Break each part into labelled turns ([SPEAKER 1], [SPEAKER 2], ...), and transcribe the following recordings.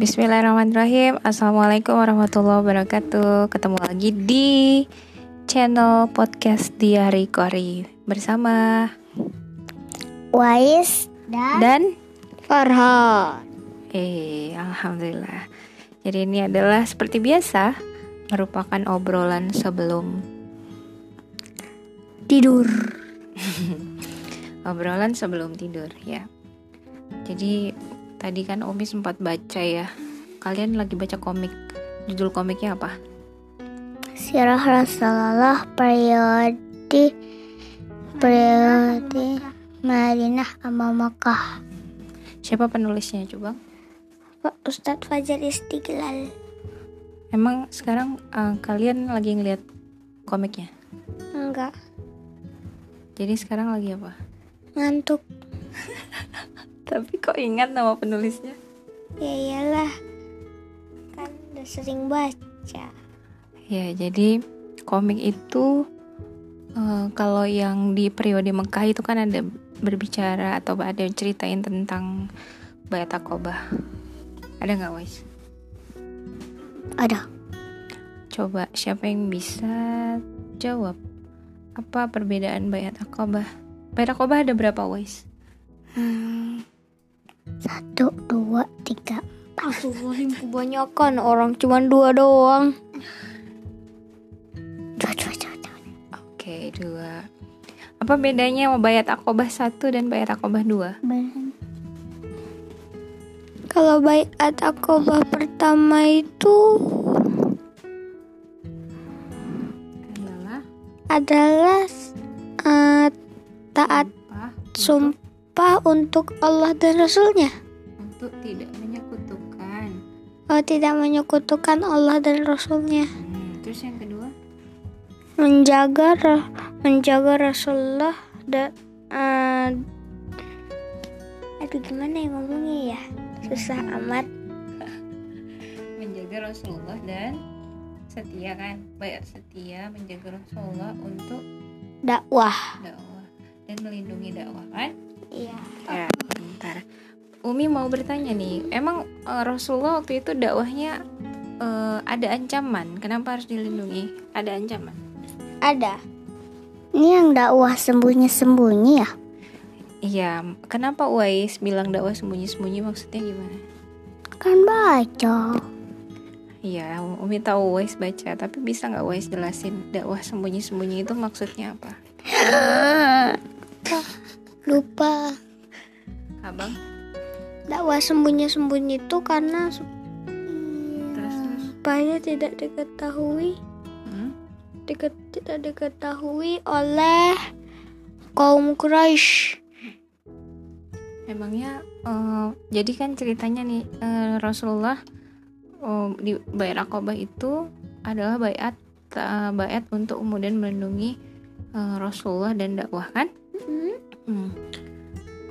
[SPEAKER 1] Bismillahirrahmanirrahim Assalamualaikum warahmatullahi wabarakatuh Ketemu lagi di channel podcast Diari Kori Bersama
[SPEAKER 2] Wais dan,
[SPEAKER 1] dan
[SPEAKER 2] Farhan.
[SPEAKER 1] Eh, Alhamdulillah Jadi ini adalah seperti biasa Merupakan obrolan sebelum
[SPEAKER 2] Tidur.
[SPEAKER 1] Obrolan sebelum tidur ya Jadi tadi kan Umi sempat baca ya Kalian lagi baca komik Judul komiknya apa?
[SPEAKER 2] Sirah Rasulullah periode periode Madinah sama Makkah.
[SPEAKER 1] Siapa penulisnya coba?
[SPEAKER 2] Pak Ustadz Fajar Istiqlal.
[SPEAKER 1] Emang sekarang eh, kalian lagi ngeliat komiknya?
[SPEAKER 2] Enggak,
[SPEAKER 1] Jadi sekarang lagi apa?
[SPEAKER 2] ngantuk.
[SPEAKER 1] Tapi kok ingat nama penulisnya?
[SPEAKER 2] Ya iyalah. Kan udah sering baca.
[SPEAKER 1] Ya, jadi komik itu eh, kalau yang di periode Mekah itu kan ada berbicara atau ada yang ceritain tentang Bayat Aqobah. Ada nggak, Wais?
[SPEAKER 2] Ada.
[SPEAKER 1] Coba siapa yang bisa jawab? Apa perbedaan Bayat Aqobah? Bayat Aqobah ada berapa, Wais?
[SPEAKER 2] Hmm, satu, dua, tiga. Astagfirullahaladzim kebanyakan orang cuma dua doang. Dua, dua, dua, dua.
[SPEAKER 1] Oke, dua. Apa bedanya sama Bayat Aqobah 1 dan Bayat Aqobah 2?
[SPEAKER 2] Kalau bayat akobah pertama itu
[SPEAKER 1] Adalah
[SPEAKER 2] adalah eh, taat
[SPEAKER 1] apa?
[SPEAKER 2] untuk Allah dan Rasulnya.
[SPEAKER 1] Untuk tidak menyekutukan.
[SPEAKER 2] Oh, tidak menyekutukan Allah dan Rasulnya.
[SPEAKER 1] Hmm, terus yang kedua?
[SPEAKER 2] Menjaga menjaga Rasulullah dan aduh gimana ya ngomongnya ya susah amat
[SPEAKER 1] Menjaga Rasulullah dan setia kan? Bayat setia menjaga Rasulullah untuk
[SPEAKER 2] dakwah
[SPEAKER 1] dakwah dan melindungi dakwah kan?
[SPEAKER 2] Iya
[SPEAKER 1] Ya, bentar. Umi mau bertanya nih, emang eh, Rasulullah waktu itu dakwahnya eh, ada ancaman? Kenapa harus dilindungi? Ada ancaman?
[SPEAKER 2] ada ini yang dakwah sembunyi-sembunyi ya
[SPEAKER 1] Iya, kenapa Wais bilang dakwah sembunyi-sembunyi maksudnya gimana?
[SPEAKER 2] kan baca
[SPEAKER 1] Iya, Umi tahu Wais baca, tapi bisa nggak Wais jelasin dakwah sembunyi-sembunyi itu maksudnya apa?
[SPEAKER 2] lupa
[SPEAKER 1] Abang?
[SPEAKER 2] dakwah sembunyi-sembunyi itu karena sup-
[SPEAKER 1] Terus terus.
[SPEAKER 2] supaya tidak diketahui
[SPEAKER 1] Hmm?
[SPEAKER 2] diket, tidak diketahui oleh kaum Quraisy
[SPEAKER 1] Emangnya, eh, jadi kan ceritanya nih eh, Rasulullah eh, di bayat Aqobah itu adalah bayat eh, bayat untuk kemudian melindungi eh, Rasulullah dan dakwah kan? Hmm.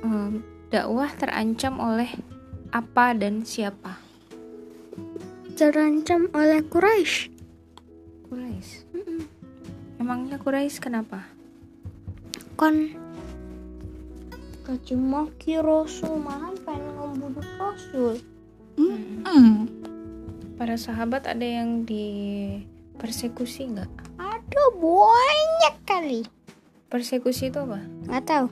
[SPEAKER 1] Eh, dakwah terancam oleh apa dan siapa?
[SPEAKER 2] terancam oleh Quraisy
[SPEAKER 1] Quraisy. Emangnya Quraisy kenapa?
[SPEAKER 2] kan caci maki Rasul malah pengen ngebunuh Rasul
[SPEAKER 1] Para sahabat ada yang dipersekusi nggak?
[SPEAKER 2] ada banyak kali
[SPEAKER 1] Persekusi itu apa?
[SPEAKER 2] nggak tahu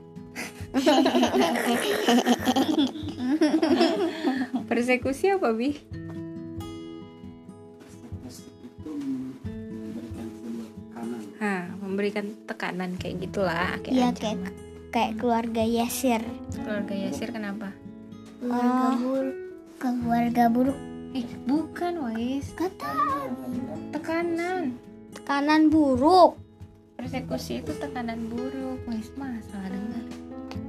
[SPEAKER 1] Persekusi apa bi? Hah, memberikan tekanan kayak gitulah kayak
[SPEAKER 2] Iya,
[SPEAKER 1] ancaman.
[SPEAKER 2] kayak keluarga Yasir
[SPEAKER 1] keluarga Yasir kenapa?
[SPEAKER 2] keluarga buruk keluarga buruk
[SPEAKER 1] Eh, bukan Wais.
[SPEAKER 2] kata
[SPEAKER 1] Tekanan.
[SPEAKER 2] tekanan buruk
[SPEAKER 1] Persekusi itu tekanan buruk. Wais mah salah dengar.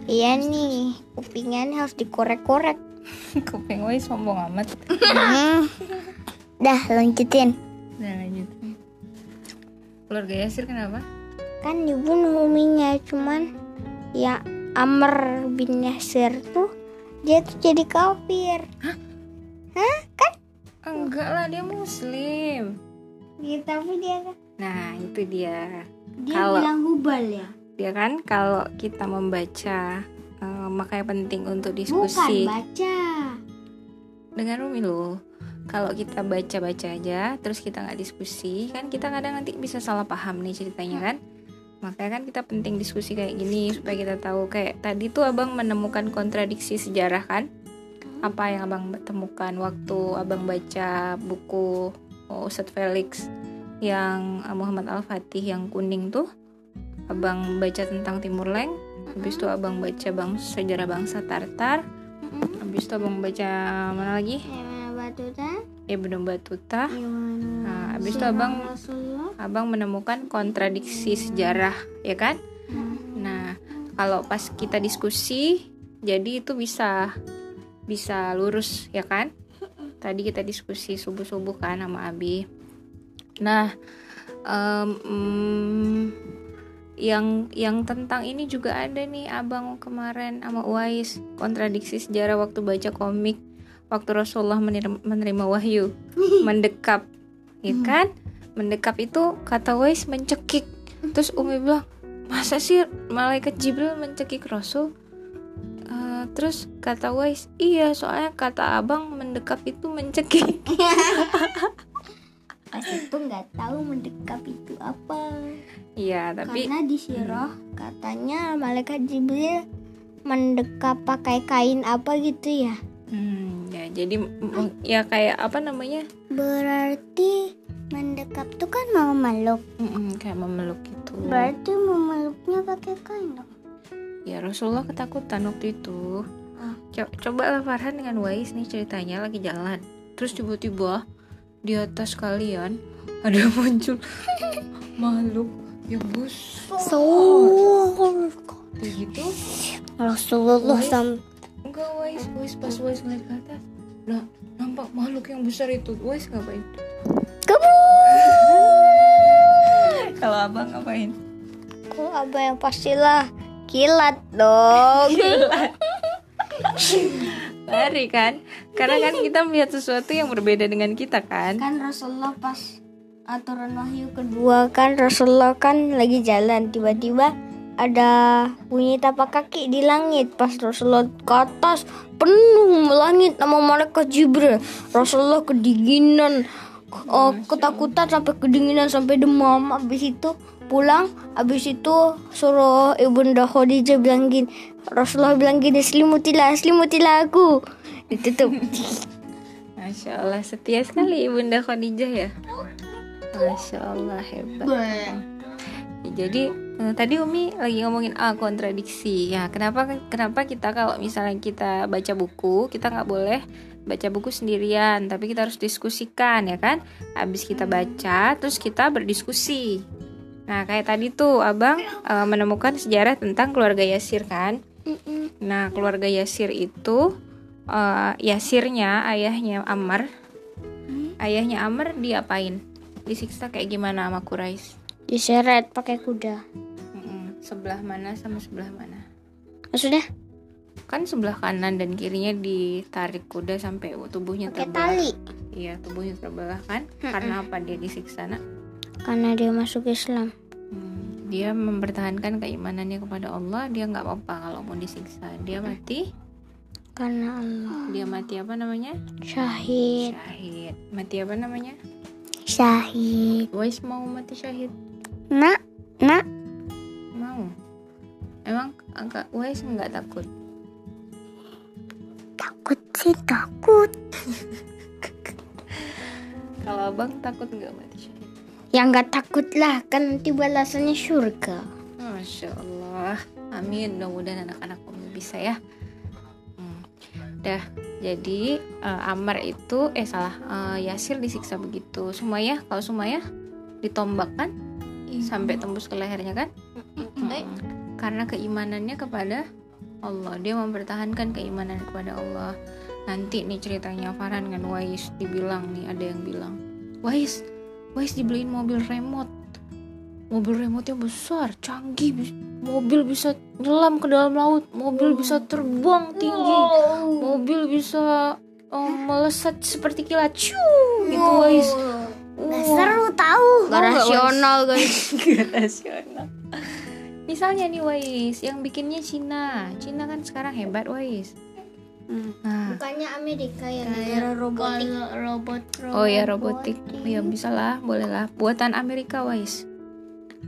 [SPEAKER 2] Iya nih kupingannya harus dikorek-korek
[SPEAKER 1] Kuping Wais sombong amat.
[SPEAKER 2] dah lanjutin
[SPEAKER 1] Nah, lanjut. Keluarga Yasir kenapa?
[SPEAKER 2] kan dibunuh uminya cuman ya Amr bin Yasir tuh dia tuh jadi kafir
[SPEAKER 1] Enggak lah, dia muslim.
[SPEAKER 2] gitu tapi dia
[SPEAKER 1] Nah, itu dia.
[SPEAKER 2] dia
[SPEAKER 1] Kalau-
[SPEAKER 2] bilang hubal ya
[SPEAKER 1] Dia kan? Kalau kita membaca eh, makanya penting untuk
[SPEAKER 2] bukan
[SPEAKER 1] diskusi.
[SPEAKER 2] baca.
[SPEAKER 1] Dengan Rumi loh kalau kita baca-baca aja terus kita nggak diskusi kan kita kadang nanti bisa salah paham nih ceritanya kan? Makanya kan kita penting diskusi kayak gini supaya kita tahu. Kayak tadi tuh abang menemukan kontradiksi sejarah kan? Apa yang abang temukan waktu abang baca buku oh, Ustadz Felix yang uh, Muhammad Al-Fatih yang kuning tuh abang baca tentang Timur Leng habis itu abang baca bang sejarah bangsa Tartar habis itu abang baca mana lagi?
[SPEAKER 2] Batuta.
[SPEAKER 1] Ibnu Batuta. Nah habis itu abang abang menemukan kontradiksi sejarah ya kan? Nah kalau pas kita diskusi jadi itu bisa bisa lurus ya kan? Tadi kita diskusi subuh subuh kan sama Abi. Nah mm, yang yang tentang ini juga ada nih abang kemarin sama Uwais. Kontradiksi sejarah waktu baca komik waktu Rasulullah menerima, menerima wahyu. Mendekap ya kan? Mendekap itu kata Uwais mencekik. Terus Umi bilang masa sih malaikat Jibril mencekik Rasul? Eh, terus kata Uwais iya soalnya kata abang mendekap itu mencekik
[SPEAKER 2] Pas itu nggak tahu mendekap itu apa.
[SPEAKER 1] iya tapi
[SPEAKER 2] Karena di sirah katanya malaikat Jibril mendekap pakai kain apa gitu ya.
[SPEAKER 1] hmm, ya jadi ya kayak apa namanya
[SPEAKER 2] Berarti mendekap tuh kan mau meluk.
[SPEAKER 1] Mm-mm, kayak memeluk gitu
[SPEAKER 2] Berarti memeluknya pakai kain dong.
[SPEAKER 1] ya Rasulullah ketakutan waktu itu
[SPEAKER 2] Ah.
[SPEAKER 1] Co- coba lah Farhan dengan Wais nih ceritanya lagi jalan terus tiba-tiba di atas kalian ada muncul makhluk yang besar.
[SPEAKER 2] So
[SPEAKER 1] kayak gitu.
[SPEAKER 2] Rasulullah sam
[SPEAKER 1] enggak Wais Wais pas Wais ngeliat ke atas. Lah nampak makhluk yang besar itu. Wais ngapain? Kalau abang ngapain?
[SPEAKER 2] Kok apa yang pastilah kilat dong.
[SPEAKER 1] lari kan karena kan kita melihat sesuatu yang berbeda dengan kita kan?
[SPEAKER 2] Kan Rasulullah pas aturan wahyu kedua kan Rasulullah kan lagi jalan tiba-tiba ada bunyi tapak kaki di langit. Pas Rasulullah ke atas penuh langit nama malaikat Jibril. Rasulullah kedinginan oh, ketakutan sampai kedinginan sampai demam. Habis itu pulang habis itu suruh ibunda Khadijah bilang gini Rasulullah bilang gini selimutilah selimutilah aku. Ditutup
[SPEAKER 1] Masya Allah setia sekali ibunda Khadijah ya. Masya Allah hebat Ya, Jadi eh, tadi Umi lagi ngomongin ah kontradiksi. Ya kenapa kenapa kita kalau misalnya kita baca buku kita nggak boleh baca buku sendirian tapi kita harus diskusikan ya kan? Habis kita baca terus kita berdiskusi nah kayak tadi tuh abang eh, menemukan sejarah tentang keluarga Yasir kan Nah, keluarga Yasir itu eh, Yasirnya ayahnya Amr. Ayahnya Amr diapain? Disiksa kayak gimana sama Quraisy?
[SPEAKER 2] diseret pakai kuda
[SPEAKER 1] Mm-mm. Sebelah mana sama sebelah mana?
[SPEAKER 2] maksudnya
[SPEAKER 1] Kan sebelah kanan dan kirinya ditarik kuda sampai tubuhnya
[SPEAKER 2] pakai
[SPEAKER 1] terbelah.
[SPEAKER 2] tali
[SPEAKER 1] Iya, tubuhnya terbelah kan? Karena apa dia disiksa, Nak?
[SPEAKER 2] Karena dia masuk Islam
[SPEAKER 1] Hmm, dia mempertahankan keimanannya kepada Allah, dia nggak apa-apa kalau mau disiksa. Dia mati,
[SPEAKER 2] karena Allah
[SPEAKER 1] dia mati apa namanya?
[SPEAKER 2] syahid
[SPEAKER 1] Syahid. Mati apa namanya?
[SPEAKER 2] syahid
[SPEAKER 1] Wais mau mati syahid?
[SPEAKER 2] nak nak
[SPEAKER 1] Mau. Emang agak Wais nggak takut?
[SPEAKER 2] takut sih takut
[SPEAKER 1] Kalau abang takut nggak mati syahid?
[SPEAKER 2] Ya nggak takut lah kan nanti balasannya surga
[SPEAKER 1] Masya Allah. Amin. Mudah-mudahan anak-anak Umi bisa ya. Hmm. Dah. Jadi eh, Ammar itu eh salah eh, Yasir disiksa begitu. Sumayyah kalau Sumayyah ditombak kan sampai tembus ke lehernya kan? Mm-mm. Karena keimanannya kepada Allah. Dia mempertahankan keimanan kepada Allah. Nanti nih ceritanya Farhan dengan Wais dibilang nih ada yang bilang, "Wais, Wais dibeliin mobil remote." Mobil remote yang besar, canggih, mobil bisa nyelam ke dalam laut, mobil bisa terbang tinggi, mobil bisa eh, melesat seperti kilat, Ciu, gitu guys.
[SPEAKER 2] nggak seru tahu nggak
[SPEAKER 1] Tahu nggak,
[SPEAKER 2] rasional guys
[SPEAKER 1] Gak rasional. Misalnya nih Wais, yang bikinnya Cina. Cina kan sekarang hebat Wais. Nah,
[SPEAKER 2] Bukannya Amerika ya negara robotik. robot,
[SPEAKER 1] oh ya robotik. Ya bisa lah, boleh lah. Buatan Amerika Wais.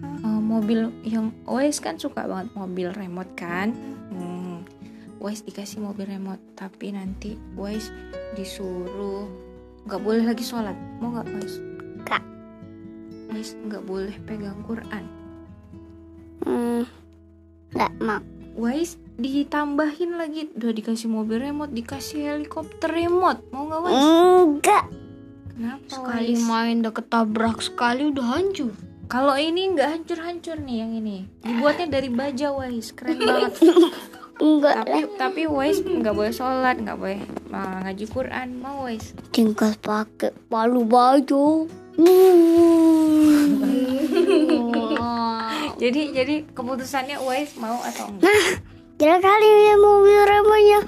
[SPEAKER 1] Eh, mobil yang Wais kan suka banget mobil remote kan. Hmm. Wais dikasih mobil remote, tapi nanti Wais disuruh nggak boleh lagi sholat. Mau nggak Wais?
[SPEAKER 2] Nggak.
[SPEAKER 1] Wais nggak boleh pegang Quran.
[SPEAKER 2] Hmm, nggak mau.
[SPEAKER 1] Wais ditambahin lagi udah dikasih mobil remote dikasih helikopter remote mau nggak Wais?
[SPEAKER 2] Enggak.
[SPEAKER 1] Kenapa
[SPEAKER 2] Sekali
[SPEAKER 1] Wais?
[SPEAKER 2] main udah ketabrak sekali udah hancur.
[SPEAKER 1] Kalau ini nggak hancur-hancur nih yang ini dibuatnya dari baja Wais keren banget
[SPEAKER 2] Enggak
[SPEAKER 1] tapi tapi Wais nggak boleh sholat nggak boleh uh, ngaji Quran mau Wais
[SPEAKER 2] tinggal pakai palu baju.
[SPEAKER 1] Jadi jadi keputusannya Wais mau atau enggak?
[SPEAKER 2] Kira kali ya mobil remanya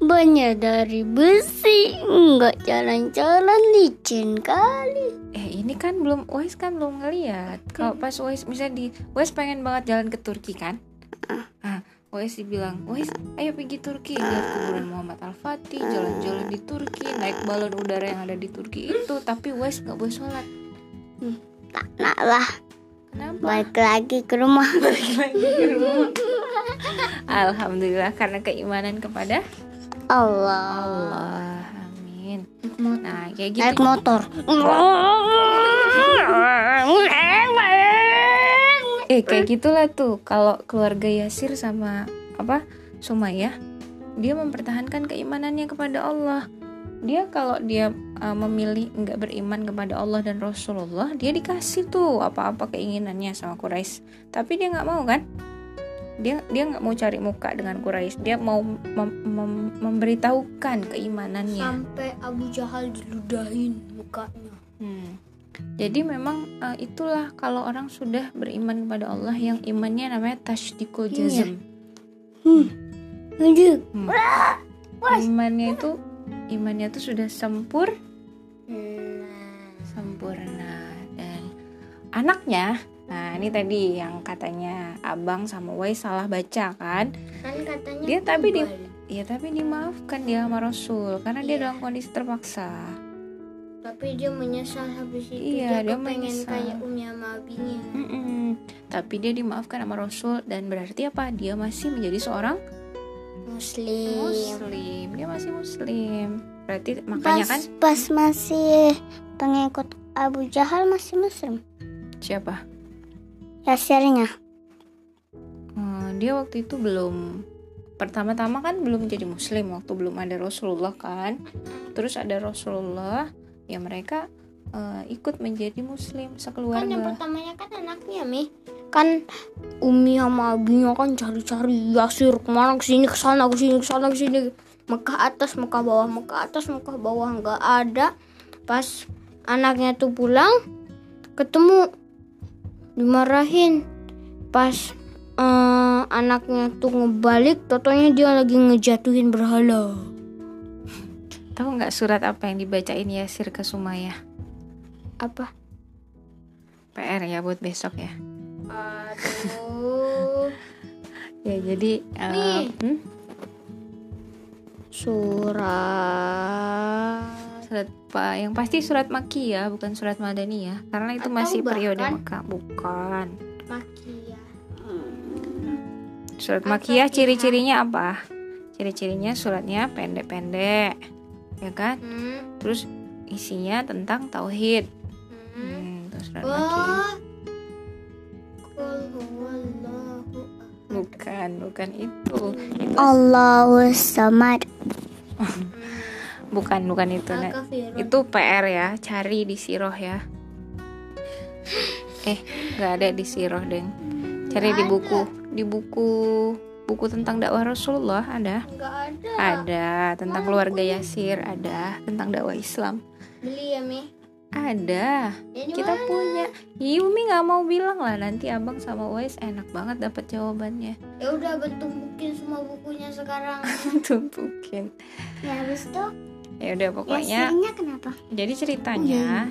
[SPEAKER 2] banyak dari besi, enggak jalan-jalan licin kali.
[SPEAKER 1] eh ini kan belum Wais kan belum ngeliat. Kalau pas Wais misalnya di Wais pengen banget jalan ke Turki kan? Nah Wais dibilang Wais ayo pergi Turki. Lihat kuburan Muhammad Al Fatih jalan-jalan di Turki naik balon udara yang ada di Turki itu tapi Wais nggak boleh sholat.
[SPEAKER 2] Tak nak lah,
[SPEAKER 1] kenapa?
[SPEAKER 2] Balik lagi ke rumah.
[SPEAKER 1] Alhamdulillah karena keimanan kepada
[SPEAKER 2] Allah.
[SPEAKER 1] Allah amin. Nah kayak
[SPEAKER 2] Naik
[SPEAKER 1] gitu
[SPEAKER 2] motor.
[SPEAKER 1] eh kayak gitulah tuh. Kalau keluarga Yasir sama apa Sumayyah dia mempertahankan keimanannya kepada Allah. Dia kalau dia uh, memilih nggak beriman kepada Allah dan Rasulullah dia dikasih tuh apa-apa keinginannya sama Quraisy. Tapi dia nggak mau kan? Dia dia nggak mau cari muka dengan Quraisy. Dia mau mem- mem- memberitahukan keimanannya.
[SPEAKER 2] Sampai Abu Jahal diludahin mukanya.
[SPEAKER 1] Hmm. Jadi memang eh, itulah kalau orang sudah beriman kepada Allah yang imannya namanya tasdikul jazm.
[SPEAKER 2] Lanjut.
[SPEAKER 1] Hmm. Imannya itu imannya itu sudah sempur sempurna dan anaknya nah ini tadi yang katanya abang sama Wai salah baca kan
[SPEAKER 2] Kan katanya
[SPEAKER 1] Dia tapi di- ya tapi dimaafkan dia sama Rasul karena dia
[SPEAKER 2] Iya.
[SPEAKER 1] dalam kondisi terpaksa
[SPEAKER 2] Tapi dia menyesal habis itu.
[SPEAKER 1] Iya, dia
[SPEAKER 2] kepengen
[SPEAKER 1] menyesal.
[SPEAKER 2] kayak Umi sama abinya.
[SPEAKER 1] Mm-mm. tapi dia dimaafkan sama Rasul dan berarti apa dia masih menjadi seorang
[SPEAKER 2] Muslim.
[SPEAKER 1] muslim dia masih muslim berarti makanya kan
[SPEAKER 2] pas masih pengikut Abu Jahal masih Muslim.
[SPEAKER 1] siapa
[SPEAKER 2] Yasirnya.
[SPEAKER 1] Hmm, dia waktu itu belum pertama-tama kan belum jadi muslim waktu belum ada Rasulullah kan terus ada Rasulullah ya mereka eh, ikut menjadi muslim
[SPEAKER 2] Kan yang
[SPEAKER 1] sekeluarga
[SPEAKER 2] pertamanya kan anaknya Mi. Kan Umi sama abinya kan cari-cari Yasir ke mana ke sini ke sana ke sini ke sana ke sini. Mekah atas Mekah bawah Mekah atas Mekah bawah nggak ada. Pas anaknya tuh pulang ketemu dimarahin. Pas eh, anaknya tuh ngebalik, totonya dia lagi ngejatuhin berhala.
[SPEAKER 1] Tahu nggak surat apa yang dibacain Yasir ke Sumayyah
[SPEAKER 2] Apa?
[SPEAKER 1] PR ya buat besok ya
[SPEAKER 2] Aduh.
[SPEAKER 1] ya jadi eh,
[SPEAKER 2] Nih.
[SPEAKER 1] hmm?
[SPEAKER 2] Surat
[SPEAKER 1] surat apa yang pasti surat Maki ya bukan surat Madani ya karena itu
[SPEAKER 2] Atau
[SPEAKER 1] masih periode
[SPEAKER 2] bahkan-
[SPEAKER 1] Mekah bukan
[SPEAKER 2] Makiyah.
[SPEAKER 1] surat
[SPEAKER 2] Al-Fatihah.
[SPEAKER 1] Makiyah ciri-cirinya apa ciri-cirinya suratnya pendek-pendek ya kan
[SPEAKER 2] Hmm.
[SPEAKER 1] terus isinya tentang tauhid
[SPEAKER 2] Hmm.
[SPEAKER 1] hmm, terus
[SPEAKER 2] ahad.
[SPEAKER 1] bukan bukan itu itu
[SPEAKER 2] Allahu samad.
[SPEAKER 1] bukan bukan itu Nek.
[SPEAKER 2] Al-Kafirun.
[SPEAKER 1] itu PR ya cari di siroh ya eh nggak ada di siroh deng cari di buku di buku buku tentang dakwah Rasulullah ada
[SPEAKER 2] Nggak ada.
[SPEAKER 1] ada tentang keluarga Yasir ada tentang dakwah Islam
[SPEAKER 2] Beli ya Mi.
[SPEAKER 1] ada
[SPEAKER 2] Ya,
[SPEAKER 1] kita
[SPEAKER 2] mana?
[SPEAKER 1] punya Yumi nggak mau bilang lah nanti abang sama Wais enak banget dapat jawabannya
[SPEAKER 2] Ya udah bentuk mungkin semua bukunya sekarang.
[SPEAKER 1] tumpukin
[SPEAKER 2] ya habis itu
[SPEAKER 1] ya udah pokoknya
[SPEAKER 2] Yasirnya kenapa?
[SPEAKER 1] Jadi ceritanya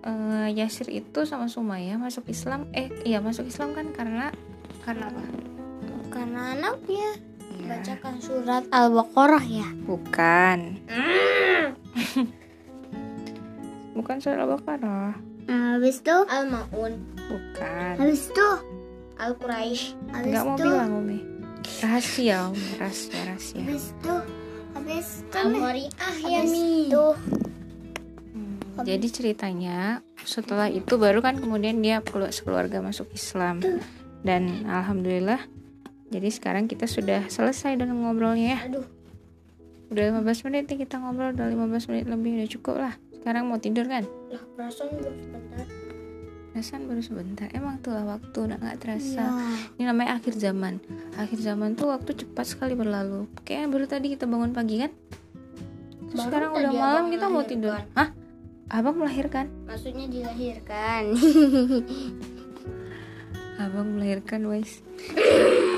[SPEAKER 1] eh, Yasir itu sama Sumaya masuk Islam eh iya masuk Islam kan karena karena apa?
[SPEAKER 2] Karena anaknya.
[SPEAKER 1] Ya
[SPEAKER 2] Bacakan surat Al-Baqarah ya.
[SPEAKER 1] Bukan. Bukan surat Al-Baqarah.
[SPEAKER 2] Habis itu Al-Maun.
[SPEAKER 1] Bukan.
[SPEAKER 2] Habis itu Al-Quraisy. Habis
[SPEAKER 1] Nggak mau bilang Umi. Rahasia Umi, rahasia, rahasia.
[SPEAKER 2] Habis itu habis itu Al-Qari'ah ya Mi.
[SPEAKER 1] Hmm, Jadi ceritanya setelah itu baru kan kemudian dia keluar sekeluarga masuk Islam dan alhamdulillah jadi sekarang kita sudah selesai dengan ngobrolnya ya.
[SPEAKER 2] aduh
[SPEAKER 1] Udah 15 menit nih kita ngobrol udah 15 menit lebih udah cukup lah. Sekarang mau tidur kan?
[SPEAKER 2] lah perasaan baru sebentar.
[SPEAKER 1] Perasaan baru sebentar. Emang itulah waktu udah nggak terasa.
[SPEAKER 2] Ya.
[SPEAKER 1] Ini namanya akhir zaman. Akhir zaman tuh waktu cepat sekali berlalu. Kayaknya baru tadi kita bangun pagi kan? Terus
[SPEAKER 2] Baru
[SPEAKER 1] sekarang udah malam kita mau tidur. Hah? Abang melahirkan?
[SPEAKER 2] Maksudnya dilahirkan.
[SPEAKER 1] Abang melahirkan, guys.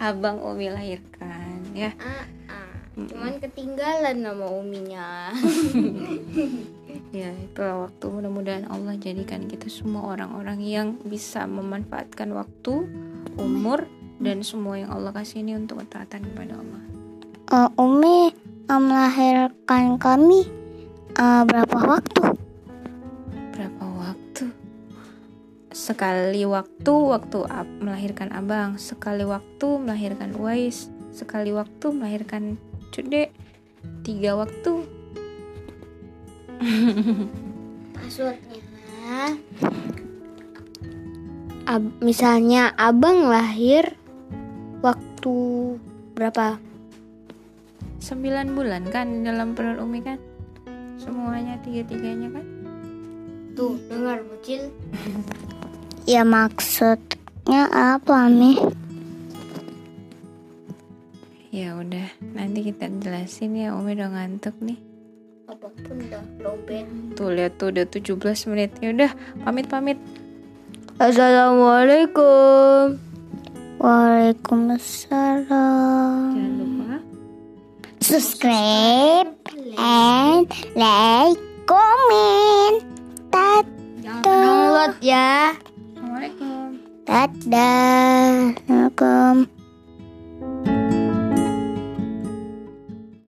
[SPEAKER 1] Abang Umi lahirkan, ya.
[SPEAKER 2] ah, ah. Cuman ketinggalan nama uminya.
[SPEAKER 1] Ya, itulah waktu. Mudah-mudahan Allah jadikan kita semua orang-orang yang bisa memanfaatkan waktu, umur, dan semua yang Allah kasih ini untuk ketaatan kepada Allah.
[SPEAKER 2] Eh, Umi melahirkan kami eh, berapa waktu?
[SPEAKER 1] Sekali waktu, waktu ab- melahirkan abang. Sekali waktu melahirkan Uwais. Sekali waktu melahirkan Cude. Tiga waktu.
[SPEAKER 2] Maksudnya ab- misalnya abang lahir waktu berapa?
[SPEAKER 1] Sembilan bulan kan dalam perut Umi kan? Semuanya tiga-tiganya kan?
[SPEAKER 2] Tuh, dengar bocil. ya maksudnya apa, Mi?
[SPEAKER 1] Ya udah, nanti kita jelasin ya. Umi udah ngantuk nih.
[SPEAKER 2] Apa pun dah, lobet.
[SPEAKER 1] Tuh lihat tuh udah 17 menit. Ya udah, pamit-pamit.
[SPEAKER 2] Assalamualaikum. Waalaikumsalam.
[SPEAKER 1] Jangan lupa
[SPEAKER 2] Subscribe and like, comment. Tat download ya. Dadah. Assalamualaikum.